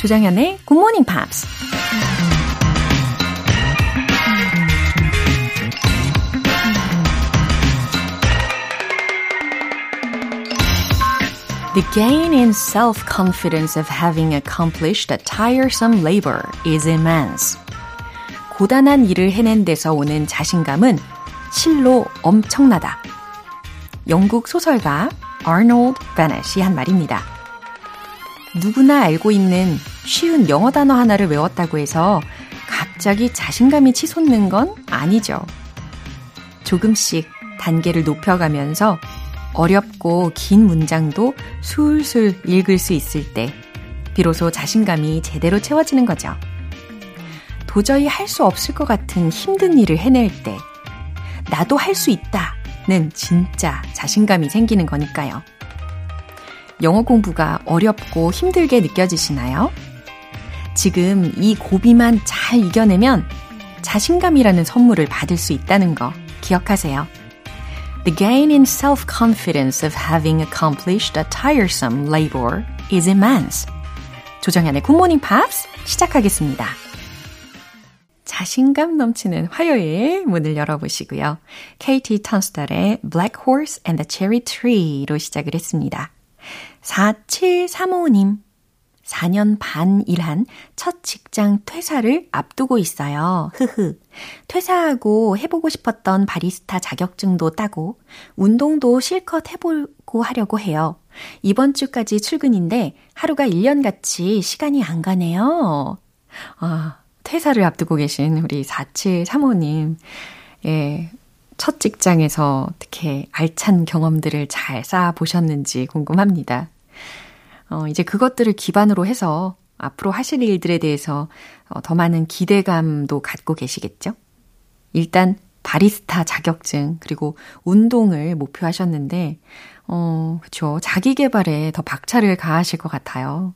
조장현의 Good Morning Pops. The gain in self-confidence of having accomplished a tiresome labor is immense. 고단한 일을 해낸 데서 오는 자신감은 실로 엄청나다. 영국 소설가 아놀드 베넷이 한 말입니다. 누구나 알고 있는 쉬운 영어 단어 하나를 외웠다고 해서 갑자기 자신감이 치솟는 건 아니죠. 조금씩 단계를 높여가면서 어렵고 긴 문장도 술술 읽을 수 있을 때 비로소 자신감이 제대로 채워지는 거죠. 도저히 할 수 없을 것 같은 힘든 일을 해낼 때 나도 할 수 있다는 진짜 자신감이 생기는 거니까요. 영어 공부가 어렵고 힘들게 느껴지시나요? 지금 이 고비만 잘 이겨내면 자신감이라는 선물을 받을 수 있다는 거 기억하세요. The gain in self-confidence of having accomplished a tiresome labor is immense. 조정현의 굿모닝 팝스 시작하겠습니다. 자신감 넘치는 화요일 문을 열어보시고요. KT 턴스달의 Black Horse and the Cherry Tree로 시작을 했습니다. 4735님. 4년 반 일한 첫 직장 퇴사를 앞두고 있어요. 흐흐. 퇴사하고 해보고 싶었던 바리스타 자격증도 따고 운동도 실컷 해보고 하려고 해요. 이번 주까지 출근인데 하루가 1년 같이 시간이 안 가네요. 아, 퇴사를 앞두고 계신 우리 4735님. 예, 첫 직장에서 어떻게 알찬 경험들을 잘 쌓아보셨는지 궁금합니다. 어, 이제 그것들을 기반으로 해서 앞으로 하실 일들에 대해서 어, 더 많은 기대감도 갖고 계시겠죠? 일단 바리스타 자격증 그리고 운동을 목표하셨는데 어, 그쵸. 자기 개발에 더 박차를 가하실 것 같아요.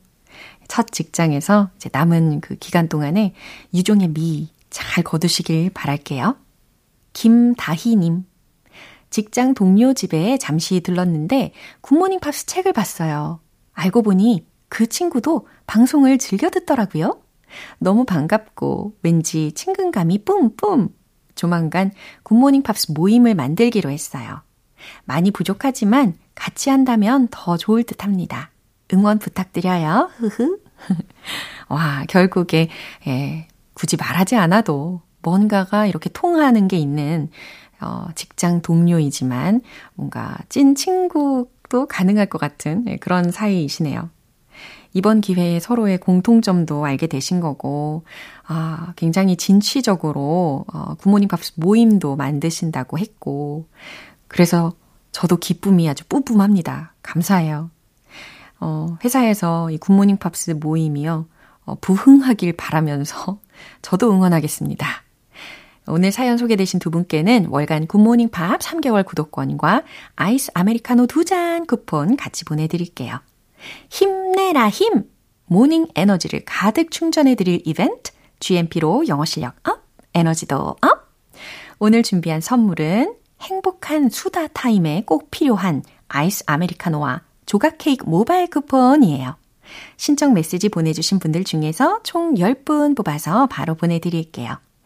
첫 직장에서 이제 남은 그 기간 동안에 유종의 미 잘 거두시길 바랄게요. 김다희님. 직장 동료 집에 잠시 들렀는데 굿모닝 팝스 책을 봤어요. 알고 보니 그 친구도 방송을 즐겨 듣더라고요. 너무 반갑고 왠지 친근감이 뿜뿜. 조만간 굿모닝 팝스 모임을 만들기로 했어요. 많이 부족하지만 같이 한다면 더 좋을 듯 합니다. 응원 부탁드려요. 흐흐. 와, 결국에, 예, 굳이 말하지 않아도 뭔가가 이렇게 통하는 게 있는, 어, 직장 동료이지만 뭔가 찐 친구 도 가능할 것 같은 예, 그런 사이이시네요. 이번 기회에 서로의 공통점도 알게 되신 거고, 아, 굉장히 진취적으로, 어, 부모님 값 모임도 만드신다고 했고, 그래서 저도 기쁨이 아주 뿜뿜합니다. 감사해요. 어, 회사에서 이 굿모닝 팝스 모임이요. 어, 부흥하길 바라면서 저도 응원하겠습니다. 오늘 사연 소개되신 두 분께는 월간 굿모닝 팝스 3개월 구독권과 아이스 아메리카노 두 잔 쿠폰 같이 보내드릴게요. 힘내라 힘! morning 에너지를 가득 충전해드릴 이벤트 GMP로 영어 실력 up, 에너지도 up! 오늘 준비한 선물은 행복한 수다 타임에 꼭 필요한 아이스 아메리카노와 조각 케이크 모바일 쿠폰이에요. 신청 메시지 보내주신 분들 중에서 총 10분 뽑아서 바로 보내드릴게요.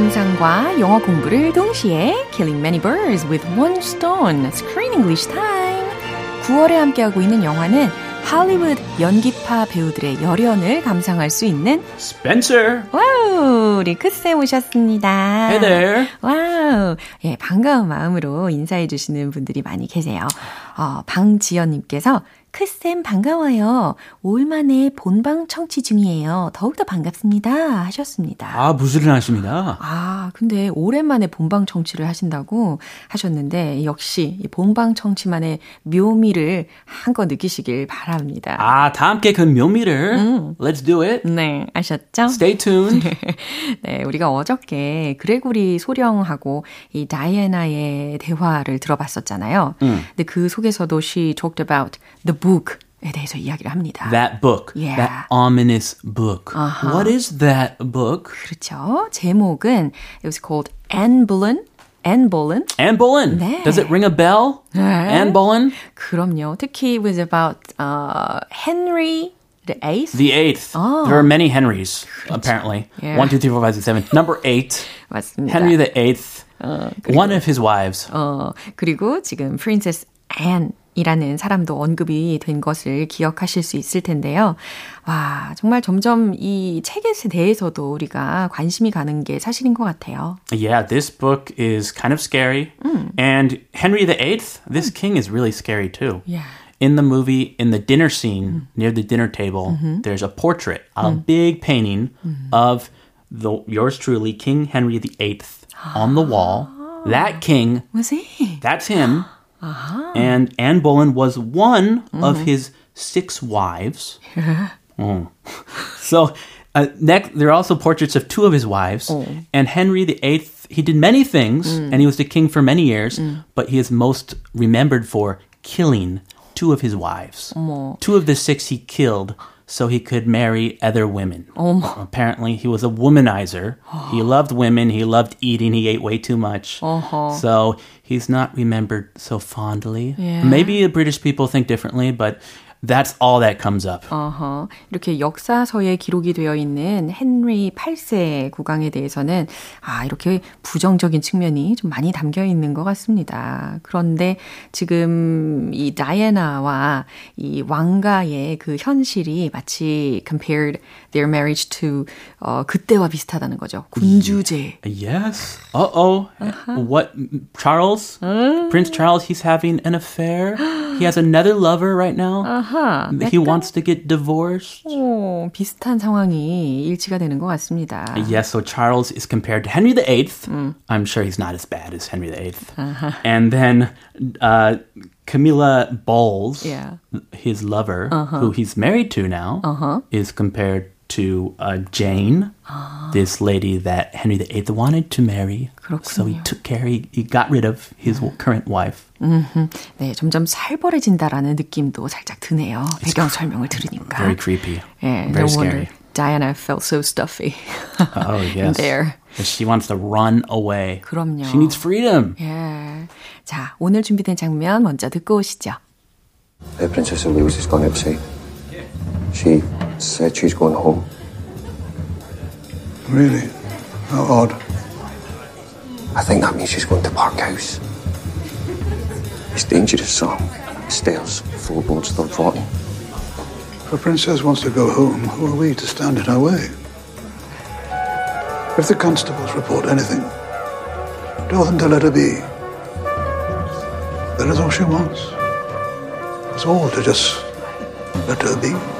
감상과 영어 공부를 동시에 Killing Many Birds with One Stone Screen English Time 9월에 함께하고 있는 영화는 할리우드 연기파 배우들의 열연을 감상할 수 있는 Spencer. 와우, 우리 크쌤 오셨습니다. Hey there. 와우. 예, 반가운 마음으로 인사해 주시는 분들이 많이 계세요. 어, 방지연님께서 크쌤 반가워요. 5일 만에 본방 청취 중이에요. 더욱더 반갑습니다. 하셨습니다. 아, 무술을 하십니다. 아, 근데 오랜만에 본방 청취를 하신다고 하셨는데, 역시 이 본방 청취만의 묘미를 한껏 느끼시길 바랍니다. 아, 다 함께 그 묘미를. 음. Let's do it. 네, 아셨죠? Stay tuned. 네, 우리가 어저께 그레고리 소령하고 이 다이애나의 대화를 들어봤었잖아요. 음. 근데 그 속에서도 she talked about the book에 대해서 이야기를 합니다. That book. Yeah. That ominous book. Uh-huh. What is that book? 그렇죠. 제목은 it was called Anne Boleyn. Anne Boleyn. Anne Boleyn. 네. Does it ring a bell? 네. Anne Boleyn. 그럼요. 특히 it was about uh, Henry the eighth. The eighth. Oh. There are many Henrys 그렇죠. apparently. Yeah. One, two, three, four, five, six, seven. Number eight. 맞습니다. Henry the eighth. 어, 그리고, one of his wives. 어, 그리고 지금 Princess Anne 이라는 사람도 언급이 된 것을 기억하실 수 있을 텐데요. 와, 정말 점점 이 책에 대해서도 우리가 관심이 가는 게 사실인 것 같아요. Yeah, this book is kind of scary. 음. And Henry VIII, this 음. king is really scary too. Yeah. In the movie, in the dinner scene, mm. near the dinner table, mm-hmm. there's a portrait, a mm. big painting mm. of the yours truly, King Henry VIII, on the wall. That king, was he? That's him. Uh-huh. And Anne Boleyn was one mm-hmm. of his six wives. oh. So uh, next, there are also portraits of two of his wives. Oh. And Henry VIII, he did many things, mm. and he was the king for many years, mm. but he is most remembered for killing two of his wives. Two of the six he killed so he could marry other women. Oh. Apparently, he was a womanizer. he loved women. He loved eating. He ate way too much. Uh-huh. So he's not remembered so fondly. Yeah. Maybe the British people think differently, but That's all that comes up. Uh-huh. 이렇게 역사서에 기록이 되어 있는 헨리 8세 국왕에 대해서는 아, 이렇게 부정적인 측면이 좀 많이 담겨 있는 것 같습니다. 그런데 지금 이 다이애나와 이 왕가의 그 현실이 마치 compared their marriage to 어, 그때와 비슷하다는 거죠. 군주제. Yes. Uh-oh. Uh-huh. What Charles? Uh-huh. Prince Charles he's having an affair. He has another lover right now. Uh-huh. He wants to get divorced. 오, 비슷한 상황이 일치가 되는 것 같습니다. Yes, so Charles is compared to Henry VIII. 음. I'm sure he's not as bad as Henry VIII. Uh-huh. And then uh, Camilla Bowles, yeah. his lover, uh-huh. who he's married to now, uh-huh. is compared to uh, Jane, 아. this lady that Henry VIII wanted to marry. 그렇군요. So he took care, he, he got rid of his 음. current wife. 음흠. 네, 점점 살벌해진다라는 느낌도 살짝 드네요. It's 배경 설명을 들으니까. Very creepy. 예, very no scary. Wonder Diana felt so stuffy. oh, yes. there. She wants to run away. 그럼요. She needs freedom. 예. 자, 오늘 준비된 장면 먼저 듣고 오시죠. The Princess of Wales has gone out to sea. She said she's going home. Really? How odd. I think that means she's going to Park House. It's dangerous, Sam. Stairs, floorboards, they're rotten. If a princess wants to go home, who are we to stand in her way? If the constables report anything, tell them to let her be. That is all she wants. It's all to just let her be.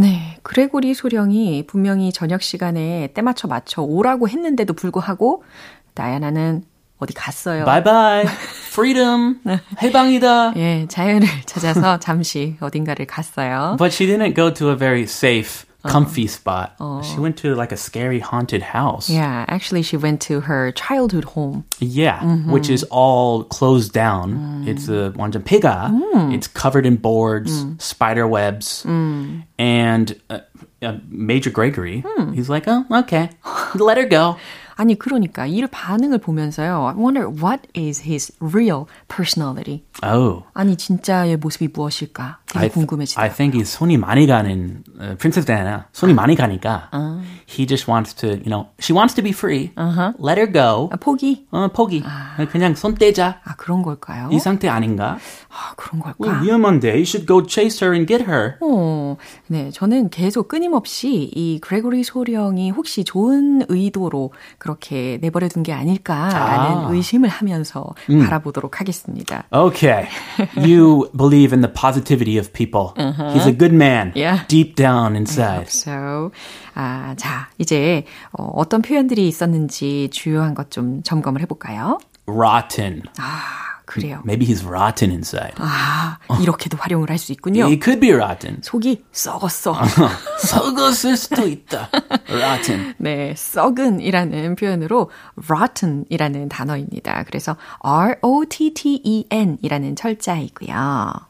네, 그레고리 소령이 분명히 저녁 시간에 때 맞춰 맞춰 오라고 했는데도 불구하고 다이아나는 어디 갔어요. 바이바이. freedom. 해방이다. 예, 자유를 찾아서 잠시 어딘가를 갔어요. But she didn't go to a very safe comfy spot. Oh. She went to like a scary haunted house. Yeah, actually she went to her childhood home. Yeah, mm-hmm. which is all closed down. Mm. It's a 완전 폐가. Mm. It's covered in boards, mm. spider webs, mm. and uh, uh, Major Gregory, he's like, "Oh, okay. Let her go." 아니 그러니까 이 반응을 보면서요. I wonder what is his real personality. Oh. 아니 진짜의 모습이 무엇일까? 되게 I 궁금해지다. I think he's 손이 많이 가는 uh, Princess Diana. 손이 아. 많이 가니까 아. he just wants to, you know, she wants to be free. Uh-huh. Let her go. 아, 포기. 어, 포기. 아. 그냥 손 떼자. 아 그런 걸까요? 이 상태 아닌가? 아 그런 걸까? well, 위험한데. You should go chase her and get her. 어, 네, 저는 계속 끊임없이 이 그레고리 소령이 혹시 좋은 의도로 그런 그렇게 내버려 둔 게 아닐까라는 아. 의심을 하면서 음. 바라보도록 하겠습니다. Okay. You believe in the positivity of people. Uh-huh. He's a good man. Yeah. Deep down inside. So, 아, 자, 이제 어, 어떤 표현들이 있었는지 주요한 것 좀 점검을 해 볼까요? Rotten. 아. 그래요. Maybe he's rotten inside. 아, 이렇게도 활용을 할 수 있군요. He could be rotten. 속이 썩었어. 썩었을 수도 있다. rotten. 네, 썩은이라는 표현으로 rotten이라는 단어입니다. 그래서 R-O-T-T-E-N 이라는 철자이고요.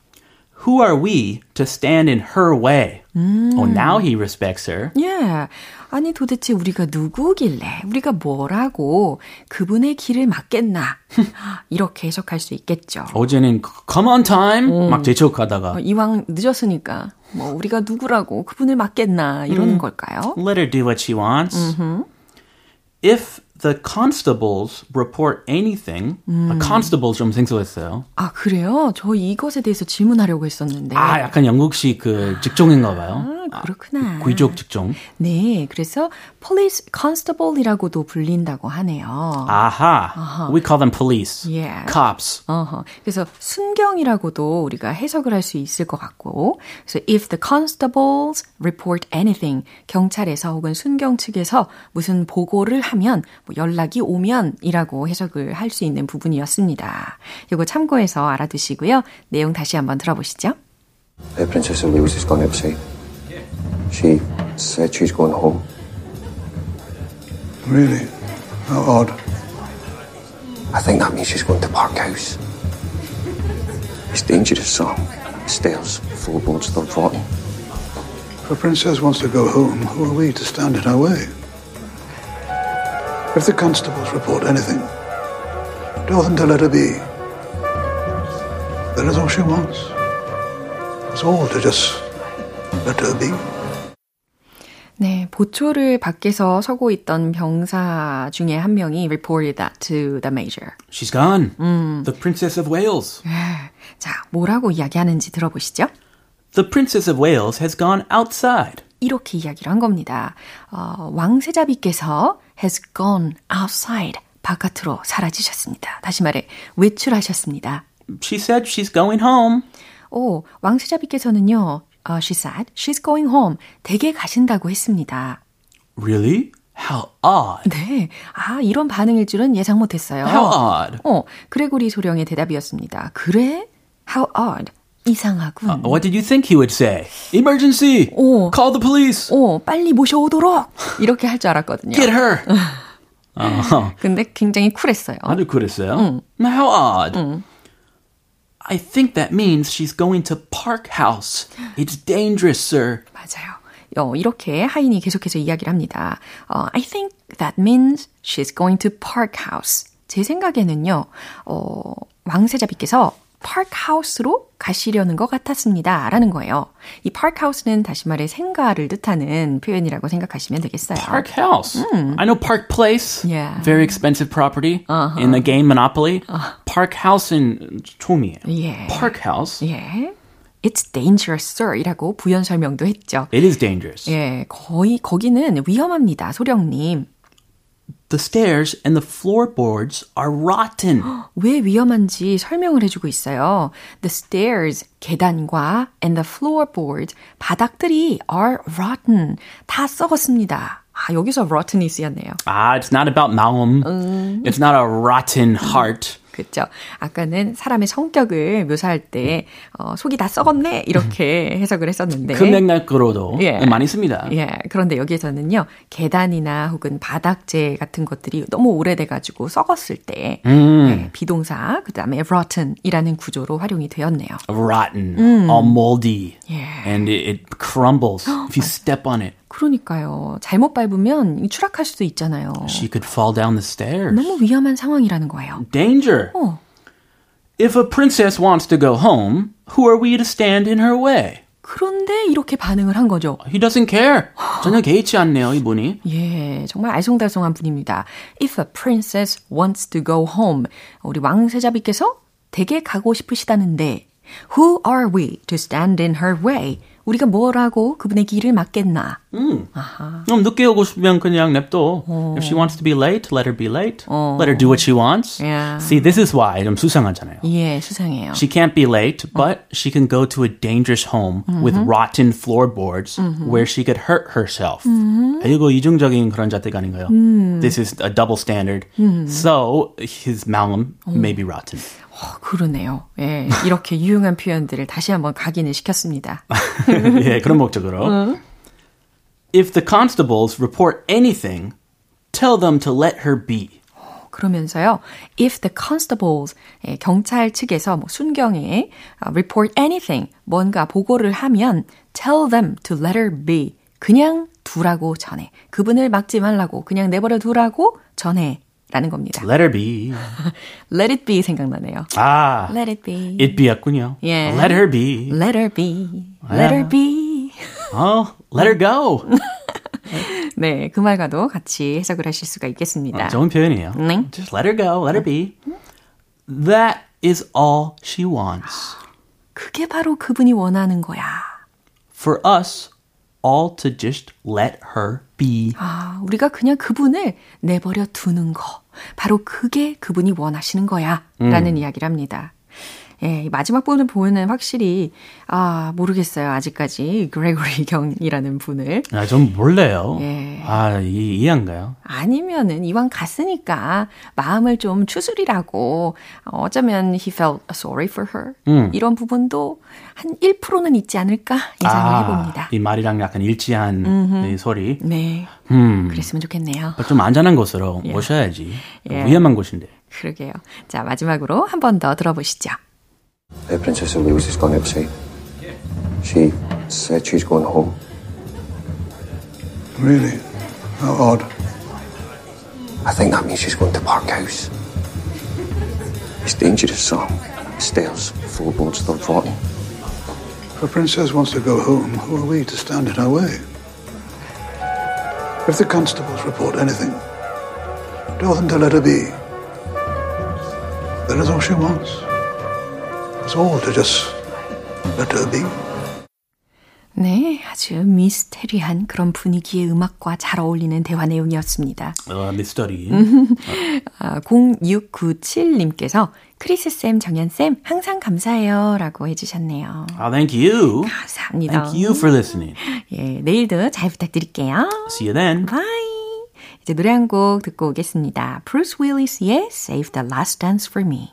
Who are we to stand in her way? 음. Oh, now he respects her. Yeah. 아니 도대체 우리가 누구길래 우리가 뭐라고 그분의 길을 막겠나 이렇게 해석할 수 있겠죠. 어제는 come on time 음. 막 재촉하다가 어, 이왕 늦었으니까 뭐 우리가 누구라고 그분을 막겠나 이러는 음. 걸까요? Let her do what she wants. 음흠. If the constables report anything. 음. constable 좀 생소했어요. 아 그래요? 저 이것에 대해서 질문하려고 했었는데. 아 약간 영국식 그 직종인가 봐요. 아, 그렇구나. 아, 귀족 직종. 네, 그래서 police constable이라고도 불린다고 하네요. 아하. 아하. We call them police. Yeah. Cops. 어허. 그래서 순경이라고도 우리가 해석을 할 수 있을 것 같고. 그래서 if the constables report anything, 경찰에서 혹은 순경 측에서 무슨 보고를 하면 뭐 연락이 오면이라고 해석을 할 수 있는 부분이었습니다. 이거 참고해서 알아두시고요. 내용 다시 한번 들어보시죠. The Princess of Wales has gone sea. She said she's going home. Really? How odd. I think that means she's going to Park House. It's dangerous, Sam. Stairs, floorboards, they're rotten. If a princess wants to go home, who are we to stand in her way? If the constables report anything, tell them to let her be. That is all she wants. It's all to just let her be. 네, 보초를 밖에서 서고 있던 병사 중에 한 명이 reported that to the major. She's gone. 음. The Princess of Wales. 자, 뭐라고 이야기하는지 들어보시죠. The Princess of Wales has gone outside. 이렇게 이야기를 한 겁니다. 어, 왕세자비께서 has gone outside. 바깥으로 사라지셨습니다. 다시 말해, 외출하셨습니다. She said she's going home. 오, 왕세자비께서는요, uh, she said, she's going home. 댁에 가신다고 했습니다. Really? How odd. 네. 아, 이런 반응일 줄은 예상 못했어요. How odd. 어, 그레고리 소령의 대답이었습니다. 그래? How odd. 이상하군. Uh, what did you think he would say? Emergency! 오, Call the police! 오, 빨리 모셔오도록! 이렇게 할 줄 알았거든요. Get her! uh-huh. 근데 굉장히 쿨했어요. 아주 쿨했어요? 응. How odd. 응. I think that means she's going to Park House. It's dangerous, sir. 맞아요. 어, 이렇게 하인이 계속해서 이야기를 합니다. 어, I think that means she's going to Park House. 제 생각에는요, 어, 왕세자비께서 파크하우스로 가시려는 것 같았습니다. 라는 거예요. 이 파크하우스는 다시 말해 생가를 뜻하는 표현이라고 생각하시면 되겠어요. Park House. 음. I know Park Place. Yeah. Very expensive property uh-huh. in the game Monopoly. Uh. Park House는 총이에요. Yeah. Park House. Yeah. It's dangerous, sir. 이라고 부연 설명도 했죠. It is dangerous. 예, 거의, 거기는 위험합니다, 소령님. The stairs and the floorboards are rotten. 왜 위험한지 설명을 해주고 있어요. The stairs, 계단과 and the floorboards, 바닥들이 are rotten. 다 썩었습니다. 아, 여기서 rotten이 쓰였네요. 아, it's not about 마음. 음. It's not a rotten heart. 그렇죠. 아까는 사람의 성격을 묘사할 때 어, 속이 다 썩었네 이렇게 해석을 했었는데 그 맥락으로도 예. 많이 씁니다. 예. 그런데 여기에서는요 계단이나 혹은 바닥재 같은 것들이 너무 오래돼가지고 썩었을 때 음. 예, 비동사 그 다음에 rotten이라는 구조로 활용이 되었네요. Rotten, 음. all moldy, 예. and it, it crumbles if you step on it. 그러니까요. 잘못 밟으면 추락할 수도 있잖아요. She could fall down the stairs. 너무 위험한 상황이라는 거예요. Danger. 어. If a princess wants to go home, who are we to stand in her way? 그런데 이렇게 반응을 한 거죠. He doesn't care. 전혀 개의치 않네요, 이분이. 예, 정말 알쏭달쏭한 분입니다. If a princess wants to go home, 우리 왕세자비께서 댁에 가고 싶으시다는데, who are we to stand in her way? 우리가 뭐라고 그분의 길을 막겠나. 음. 아하. 음, 늦게 오고 싶으면 그냥 냅둬. 어. If she wants to be late, let her be late. 어. Let her do what she wants. Yeah. See, this is why 좀 수상하잖아요. 예, 수상해요. She can't be late, but she can go to a dangerous home mm-hmm. with rotten floorboards mm-hmm. where she could hurt herself. Mm-hmm. 이거 이중적인 그런 잣대가 아닌가요? Mm. This is a double standard. Mm. So his malum oh. may be rotten. 어, 그러네요. 예, 이렇게 유용한 표현들을 다시 한번 각인을 시켰습니다. 예, 그런 목적으로. 어. If the constables report anything, tell them to let her be. 그러면서요, if the constables, 예, 경찰 측에서 뭐 순경에 uh, report anything, 뭔가 보고를 하면 tell them to let her be. 그냥 두라고 전해. 그분을 막지 말라고, 그냥 내버려 두라고 전해. 라는 겁니다. Let her be. Let it be 생각나네요. 아. Let it be. It be였군요. 예. Let her be. Let her be. Let her be. 어, let her go. 네, 그 말과도 같이 해석을 하실 수가 있겠습니다. 어, 좋은 표현이에요. 네. Just let her go, let her be. That is all she wants. 그게 바로 그분이 원하는 거야. For us, all to just let her be. 아, 우리가 그냥 그분을 내버려 두는 거. 바로 그게 그분이 원하시는 거야. 라는 음. 이야기를 합니다. 예, 마지막 부분을 보면은 확실히 아 모르겠어요 아직까지 그레고리 경이라는 분을. 아좀 몰래요. 예. 아 이, 이해한가요? 아니면은 이왕 갔으니까 마음을 좀 추스리라고 어쩌면 he felt sorry for her 음. 이런 부분도 한 1%는 있지 않을까 예상을 아, 해봅니다. 이 말이랑 약간 일치한 이 소리. 네. 음. 그랬으면 좋겠네요. 좀 안전한 곳으로 예. 모셔야지. 예. 위험한 곳인데. 그러게요. 자 마지막으로 한 번 더 들어보시죠. Uh, Princess Louise has gone outside. She said she's going home. Really? How odd. I think that means she's going to Park House. It's dangerous, Sam. Stairs, floorboards, they're rotten. If a princess wants to go home, who are we to stand in her way? If the constables report anything, tell them to let her be. That is all she wants. That's all to just let her be. 네, 아주 미스테리한 그런 분위기의 음악과 잘 어울리는 대화 내용이었습니다. 아, 미스터리. 아, 0697님께서 크리스 쌤, 정연 쌤, 항상 감사해요. 라고 해주셨네요. 아, thank you. 감사합니다. Thank you for listening. 예, 내일도 잘 부탁드릴게요. See you then. Bye. 이제 노래 한 곡 듣고 오겠습니다. Bruce Willis의 Save the Last Dance for Me.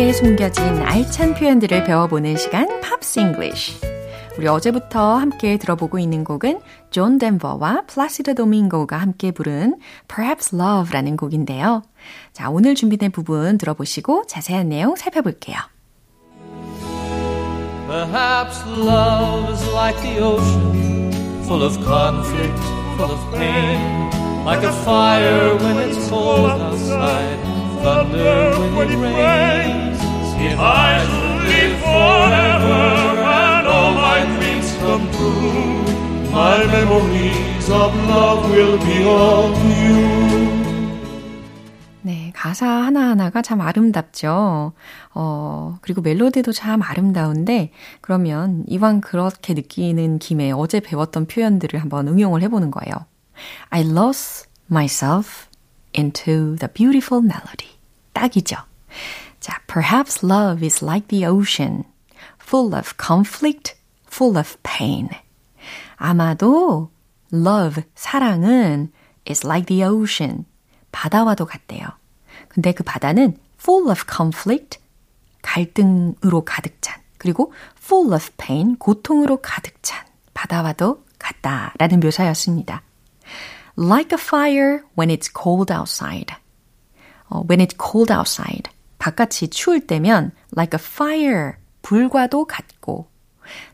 속에 숨겨진 알찬 표현들을 배워보는 시간 Pops English. 우리 어제부터 함께 들어보고 있는 곡은 존 덴버와 플라시드 도밍고가 함께 부른 Perhaps Love라는 곡인데요. 자, 오늘 준비된 부분 들어보시고 자세한 내용 살펴볼게요. Perhaps love is like the ocean, full of conflict, full of pain, like a fire when it's cold outside. Thunder when it rains. If I should live forever and all my dreams come true, my memories of love will be all new. 네, 가사 하나하나가 참 아름답죠. 어, 그리고 멜로디도 참 아름다운데, 그러면 이왕 그렇게 느끼는 김에 어제 배웠던 표현들을 한번 응용을 해보는 거예요. I lost myself into the beautiful melody. 딱이죠. 자, perhaps love is like the ocean, full of conflict, full of pain. 아마도 love, 사랑은 is like the ocean, 바다와도 같대요. 근데 그 바다는 full of conflict, 갈등으로 가득 찬, 그리고 full of pain, 고통으로 가득 찬 바다와도 같다라는 묘사였습니다. Like a fire when it's cold outside. 어, when it's cold outside. 바깥이 추울 때면 like a fire, 불과도 같고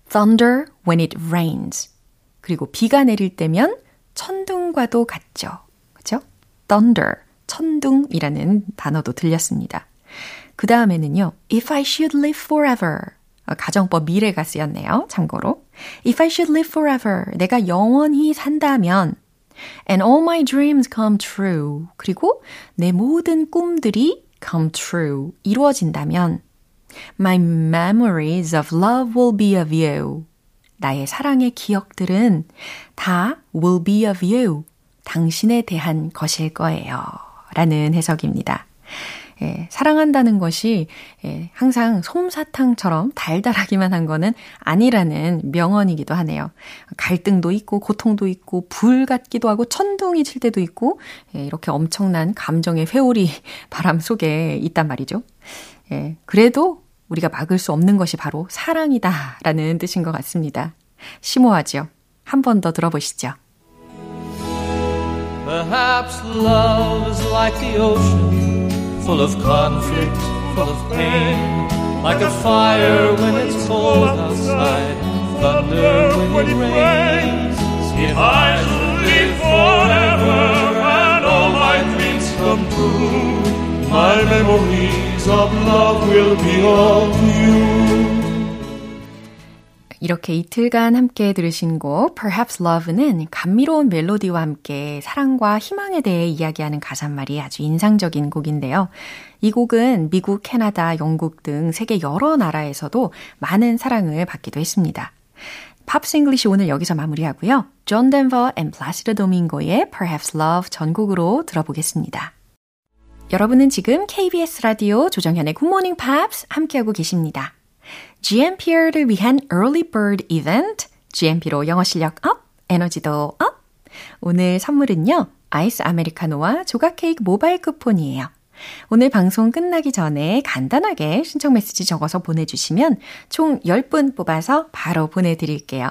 thunder when it rains. 그리고 비가 내릴 때면 천둥과도 같죠. 그죠? thunder, 천둥이라는 단어도 들렸습니다. 그 다음에는요, if I should live forever. 가정법 미래가 쓰였네요. 참고로. If I should live forever. 내가 영원히 산다면 and all my dreams come true. 그리고 내 모든 꿈들이 come true. 이루어진다면 my memories of love will be of you. 나의 사랑의 기억들은 다 will be of you. 당신에 대한 것일 거예요. 라는 해석입니다. 예, 사랑한다는 것이 예, 항상 솜사탕처럼 달달하기만 한 거는 아니라는 명언이기도 하네요. 갈등도 있고 고통도 있고 불 같기도 하고 천둥이 칠 때도 있고 예, 이렇게 엄청난 감정의 회오리 바람 속에 있단 말이죠. 예, 그래도 우리가 막을 수 없는 것이 바로 사랑이다라는 뜻인 것 같습니다. 심오하죠? 한번 더 들어보시죠. Perhaps love is like the ocean, full of conflict, full of pain, like a fire when it's cold outside, thunder when it rains. If I should live forever and all my dreams come true, my memories of love will be all you. 이렇게 이틀간 함께 들으신 곡 Perhaps Love는 감미로운 멜로디와 함께 사랑과 희망에 대해 이야기하는 가사말이 아주 인상적인 곡인데요. 이 곡은 미국, 캐나다, 영국 등 세계 여러 나라에서도 많은 사랑을 받기도 했습니다. Pops English 오늘 여기서 마무리하고요. 존 덴버 and 플라시드 도밍고의 Perhaps Love 전곡으로 들어보겠습니다. 여러분은 지금 KBS 라디오 조정현의 Good Morning Pops 함께하고 계십니다. GMP를 위한 Early Bird Event, GMP로 영어 실력 up, 에너지도 up. 오늘 선물은요, 아이스 아메리카노와 조각 케이크 모바일 쿠폰이에요. 오늘 방송 끝나기 전에 간단하게 신청 메시지 적어서 보내주시면 총 10분 뽑아서 바로 보내드릴게요.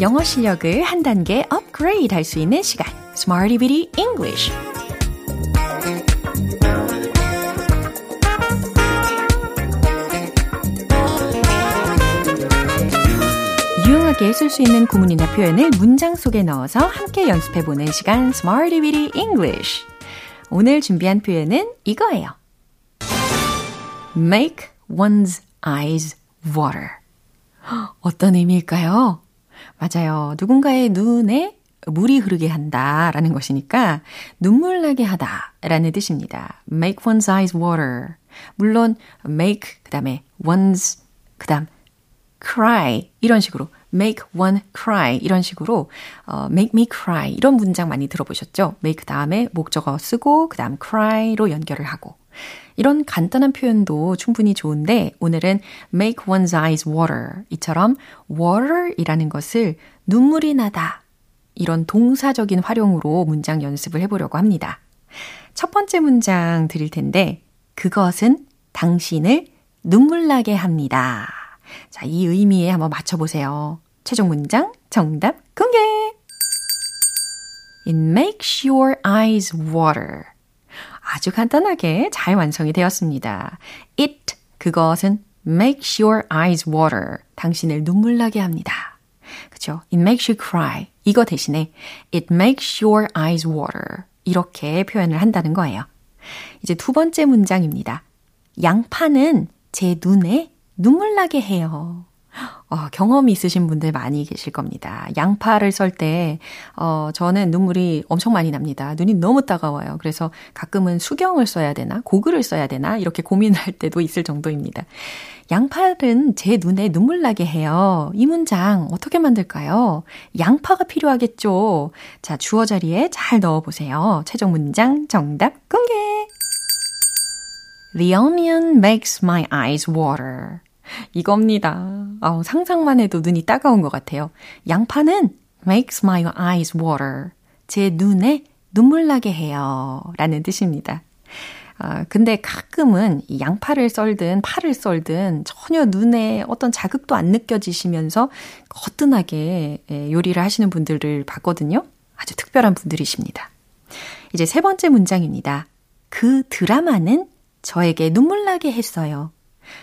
영어 실력을 한 단계 업그레이드 할 수 있는 시간. Smarty Bitty English. 유용하게 쓸 수 있는 구문이나 표현을 문장 속에 넣어서 함께 연습해 보는 시간 Smarty Bitty English. 오늘 준비한 표현은 이거예요. Make one's eyes water. 어떤 의미일까요? 맞아요. 누군가의 눈에 물이 흐르게 한다 라는 것이니까 눈물 나게 하다 라는 뜻입니다. make one's eyes water. 물론 make 그 다음에 one's 그 다음 cry 이런 식으로 make one cry 이런 식으로 어, make me cry 이런 문장 많이 들어보셨죠? make 다음에 목적어 쓰고 그 다음 cry로 연결을 하고 이런 간단한 표현도 충분히 좋은데 오늘은 make one's eyes water 이처럼 water이라는 것을 눈물이 나다 이런 동사적인 활용으로 문장 연습을 해보려고 합니다. 첫 번째 문장 드릴 텐데 그것은 당신을 눈물 나게 합니다. 자, 이 의미에 한번 맞춰보세요. 최종 문장 정답 공개! It makes your eyes water. 아주 간단하게 잘 완성이 되었습니다. It, 그것은 makes your eyes water. 당신을 눈물 나게 합니다. 그죠? It makes you cry. 이거 대신에 it makes your eyes water. 이렇게 표현을 한다는 거예요. 이제 두 번째 문장입니다. 양파는 제 눈에 눈물 나게 해요. 어, 경험이 있으신 분들 많이 계실 겁니다. 양파를 썰 때, 어, 저는 눈물이 엄청 많이 납니다. 눈이 너무 따가워요. 그래서 가끔은 수경을 써야 되나, 고글을 써야 되나, 이렇게 고민할 때도 있을 정도입니다. 양파는 제 눈에 눈물 나게 해요. 이 문장 어떻게 만들까요? 양파가 필요하겠죠? 자, 주어 자리에 잘 넣어보세요. 최종 문장 정답 공개! The onion makes my eyes water. 이겁니다. 아 상상만 해도 눈이 따가운 것 같아요. 양파는 makes my eyes water. 제 눈에 눈물 나게 해요. 라는 뜻입니다. 아, 근데 가끔은 이 양파를 썰든 파를 썰든 전혀 눈에 어떤 자극도 안 느껴지시면서 거뜬하게 예, 요리를 하시는 분들을 봤거든요. 아주 특별한 분들이십니다. 이제 세 번째 문장입니다. 그 드라마는 저에게 눈물 나게 했어요.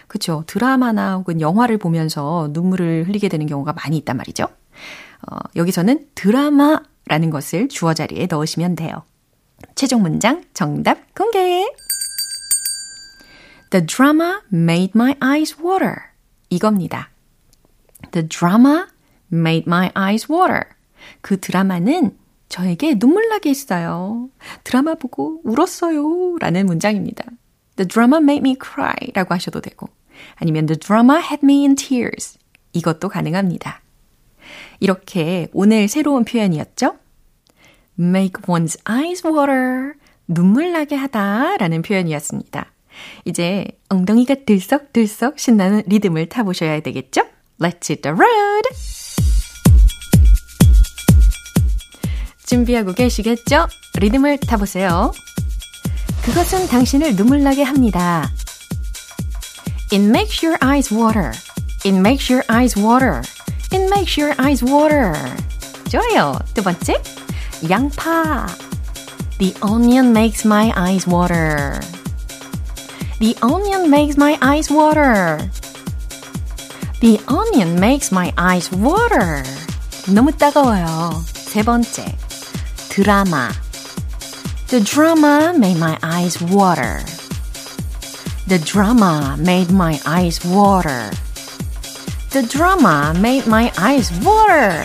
그쵸. 드라마나 혹은 영화를 보면서 눈물을 흘리게 되는 경우가 많이 있단 말이죠. 어, 여기서는 드라마라는 것을 주어 자리에 넣으시면 돼요. 최종 문장 정답 공개! The drama made my eyes water. 이겁니다. The drama made my eyes water. 그 드라마는 저에게 눈물 나게 했어요. 드라마 보고 울었어요. 라는 문장입니다. The drama made me cry 라고 하셔도 되고 아니면 The drama had me in tears 이것도 가능합니다. 이렇게 오늘 새로운 표현이었죠? make one's eyes water 눈물 나게 하다 라는 표현이었습니다. 이제 엉덩이가 들썩들썩 신나는 리듬을 타보셔야 되겠죠? Let's hit the road! 준비하고 계시겠죠? 리듬을 타보세요. 그것은 당신을 눈물 나게 합니다. It makes your eyes water. It makes your eyes water. It makes your eyes water. 좋아요. 두 번째. 양파. The onion makes my eyes water. The onion makes my eyes water. The onion makes my eyes water. 너무 따가워요. 세 번째. 드라마. The drama made my eyes water. The drama made my eyes water. The drama made my eyes water.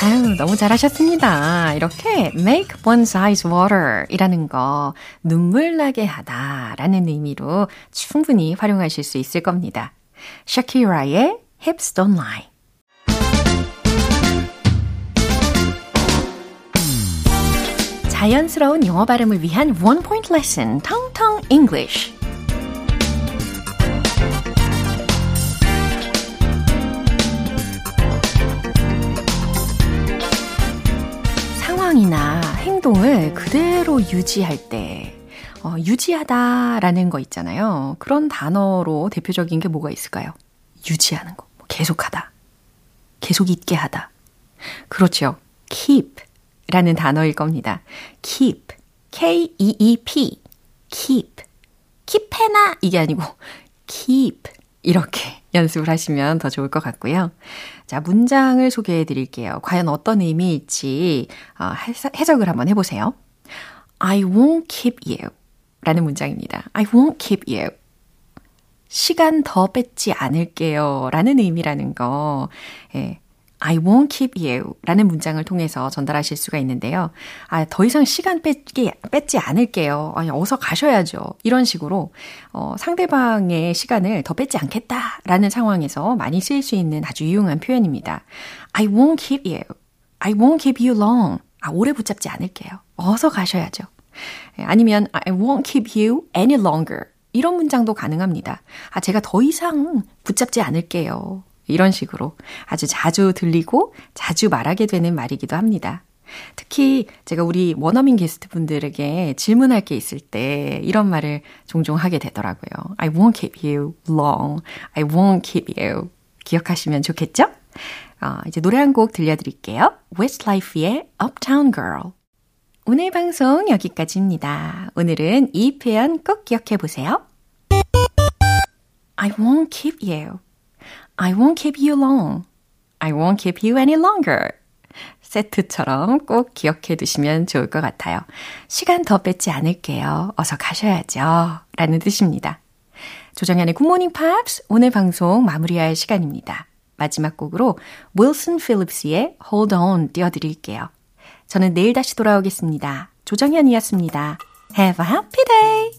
아유, 너무 잘하셨습니다. 이렇게 make one's eyes water 이라는 거 눈물 나게 하다 라는 의미로 충분히 활용하실 수 있을 겁니다. 샤키라의 Hips Don't Lie. 자연스러운 영어 발음을 위한 원 포인트 레슨, 텅텅 English. 상황이나 행동을 그대로 유지할 때, 어, 유지하다라는 거 있잖아요. 그런 단어로 대표적인 게 뭐가 있을까요? 유지하는 거. 뭐 계속하다. 계속 있게 하다. 그렇죠. keep. 라는 단어일 겁니다. keep. K-E-E-P. keep. keep해나 이게 아니고 keep. 이렇게 연습을 하시면 더 좋을 것 같고요. 자, 문장을 소개해 드릴게요. 과연 어떤 의미일지 어, 해석을 한번 해보세요. I won't keep you. 라는 문장입니다. I won't keep you. 시간 더 뺏지 않을게요. 라는 의미라는 거. 예, I won't keep you 라는 문장을 통해서 전달하실 수가 있는데요. 아, 더 이상 시간 뺏기, 뺏지 않을게요. 아니, 어서 가셔야죠. 이런 식으로, 어, 상대방의 시간을 더 뺏지 않겠다 라는 상황에서 많이 쓰일 수 있는 아주 유용한 표현입니다. I won't keep you. I won't keep you long. 아, 오래 붙잡지 않을게요. 어서 가셔야죠. 예, 아니면 I won't keep you any longer. 이런 문장도 가능합니다. 아, 제가 더 이상 붙잡지 않을게요. 이런 식으로 아주 자주 들리고 자주 말하게 되는 말이기도 합니다. 특히 제가 우리 원어민 게스트 분들에게 질문할 게 있을 때 이런 말을 종종 하게 되더라고요. I won't keep you long. I won't keep you. 기억하시면 좋겠죠? 어, 이제 노래 한 곡 들려드릴게요. Westlife의 Uptown Girl. 오늘 방송 여기까지입니다. 오늘은 이 표현 꼭 기억해 보세요. I won't keep you. I won't keep you long. I won't keep you any longer. 세트처럼 꼭 기억해 두시면 좋을 것 같아요. 시간 더 뺏지 않을게요. 어서 가셔야죠. 라는 뜻입니다. 조정현의 굿모닝 팝스 오늘 방송 마무리할 시간입니다. 마지막 곡으로 윌슨 필립스의 Hold On 띄워드릴게요. 저는 내일 다시 돌아오겠습니다. 조정현이었습니다. Have a happy day!